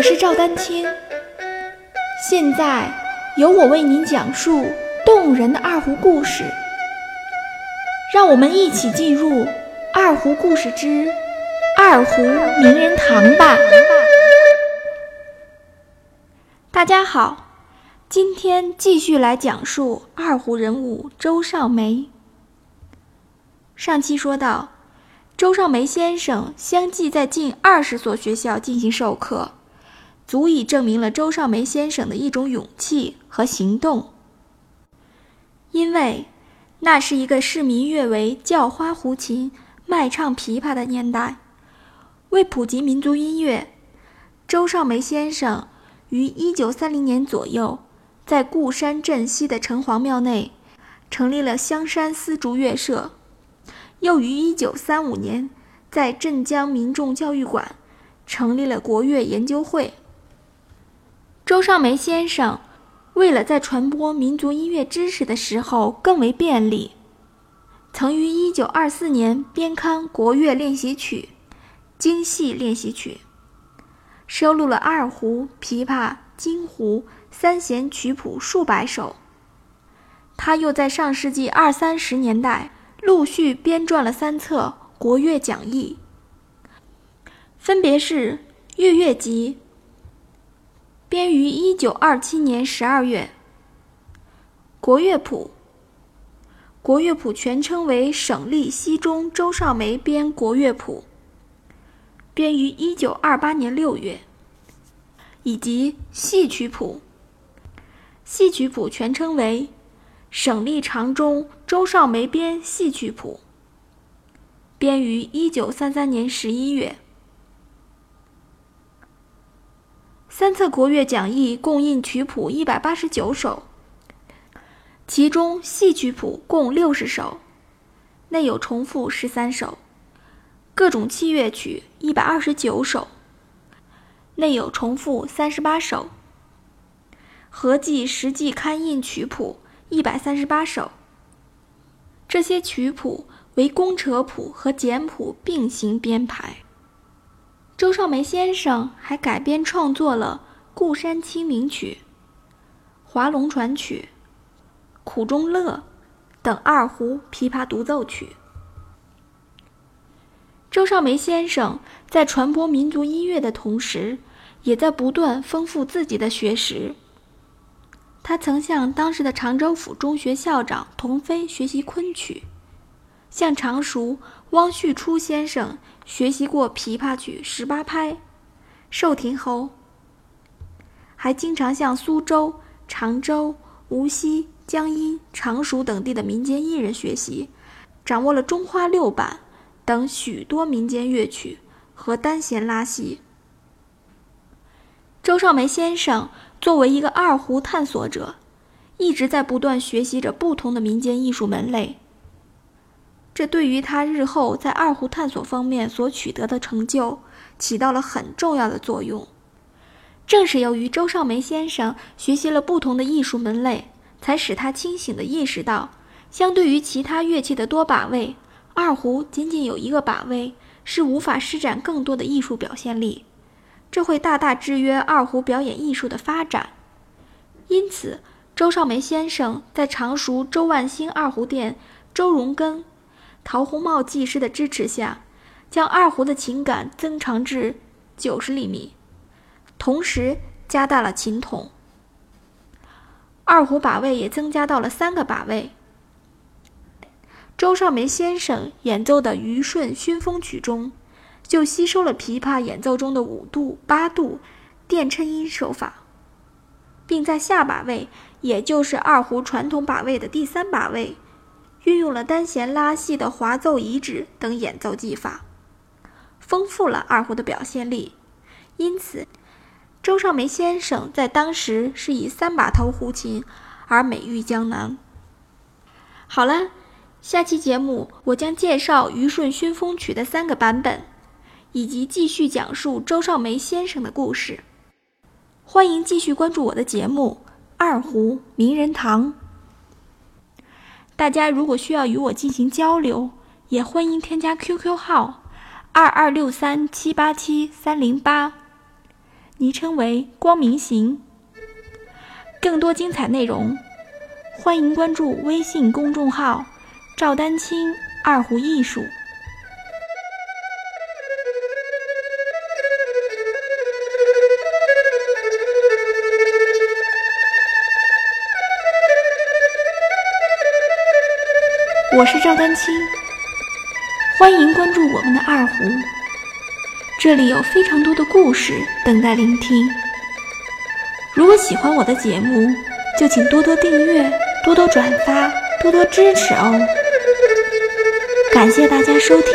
我是赵丹青，现在由我为您讲述动人的二胡故事。让我们一起进入《二胡故事之二胡名人堂》吧。大家好，今天继续来讲述二胡人物周少梅。上期说到，周少梅先生相继在近二十所学校进行授课。足以证明了周少梅先生的一种勇气和行动。因为那是一个市民乐为叫花胡琴、卖唱琵琶的年代，为普及民族音乐，周少梅先生于一九三零年左右，在固山镇西的城隍庙内成立了香山丝竹乐社，又于一九三五年在镇江民众教育馆成立了国乐研究会。周少梅先生为了在传播民族音乐知识的时候更为便利，曾于1924年编刊《国乐练习曲》《京戏练习曲》，收录了二胡、琵琶、京胡三弦曲谱数百首。他又在上世纪二三十年代陆续编撰了三册国乐讲义，分别是《乐乐集》。编于一九二七年十二月。国乐谱，国乐谱全称为省立西中周少梅编国乐谱，编于一九二八年六月。以及戏曲谱，戏曲谱全称为省立长中周少梅编戏曲谱，编于一九三三年十一月。三册国乐讲义共印曲谱一百八十九首，其中戏曲谱共六十首，内有重复十三首；各种器乐曲一百二十九首，内有重复三十八首。合计实际刊印曲谱一百三十八首。这些曲谱为公扯谱和简谱并行编排。周少梅先生还改编创作了《故山清明曲》《划龙船曲》《苦中乐》等二胡、琵琶独奏曲。周少梅先生在传播民族音乐的同时，也在不断丰富自己的学识。他曾向当时的常州府中学校长童飞学习昆曲。向常熟汪旭初先生学习过琵琶曲十八拍，寿亭侯还经常向苏州、常州、无锡、江阴、常熟等地的民间艺人学习，掌握了中花六板等许多民间乐曲和单弦拉戏。周少梅先生作为一个二胡探索者，一直在不断学习着不同的民间艺术门类。这对于他日后在二胡探索方面所取得的成就起到了很重要的作用。正是由于周少梅先生学习了不同的艺术门类，才使他清醒地意识到，相对于其他乐器的多把位，二胡仅仅有一个把位是无法施展更多的艺术表现力，这会大大制约二胡表演艺术的发展。因此，周少梅先生在常熟周万兴二胡店周荣根。陶洪茂技师的支持下，将二胡的琴杆增长至九十厘米，同时加大了琴筒。二胡把位也增加到了三个把位。周少梅先生演奏的《虞舜熏风曲》中，就吸收了琵琶演奏中的五度、八度电衬音手法，并在下把位，也就是二胡传统把位的第三把位。运用了单弦拉细的滑奏移指等演奏技法，丰富了二胡的表现力。因此，周少梅先生在当时是以三把头胡琴而美誉江南。好了，下期节目我将介绍《虞舜熏风曲》的三个版本，以及继续讲述周少梅先生的故事。欢迎继续关注我的节目《二胡名人堂》。大家如果需要与我进行交流，也欢迎添加 QQ 号二二六三七八七三零八。昵称为光明行。更多精彩内容，欢迎关注微信公众号“赵丹青二胡艺术”。我是赵丹青，欢迎关注我们的二胡，这里有非常多的故事等待聆听。如果喜欢我的节目，就请多多订阅、多多转发、多多支持哦！感谢大家收听。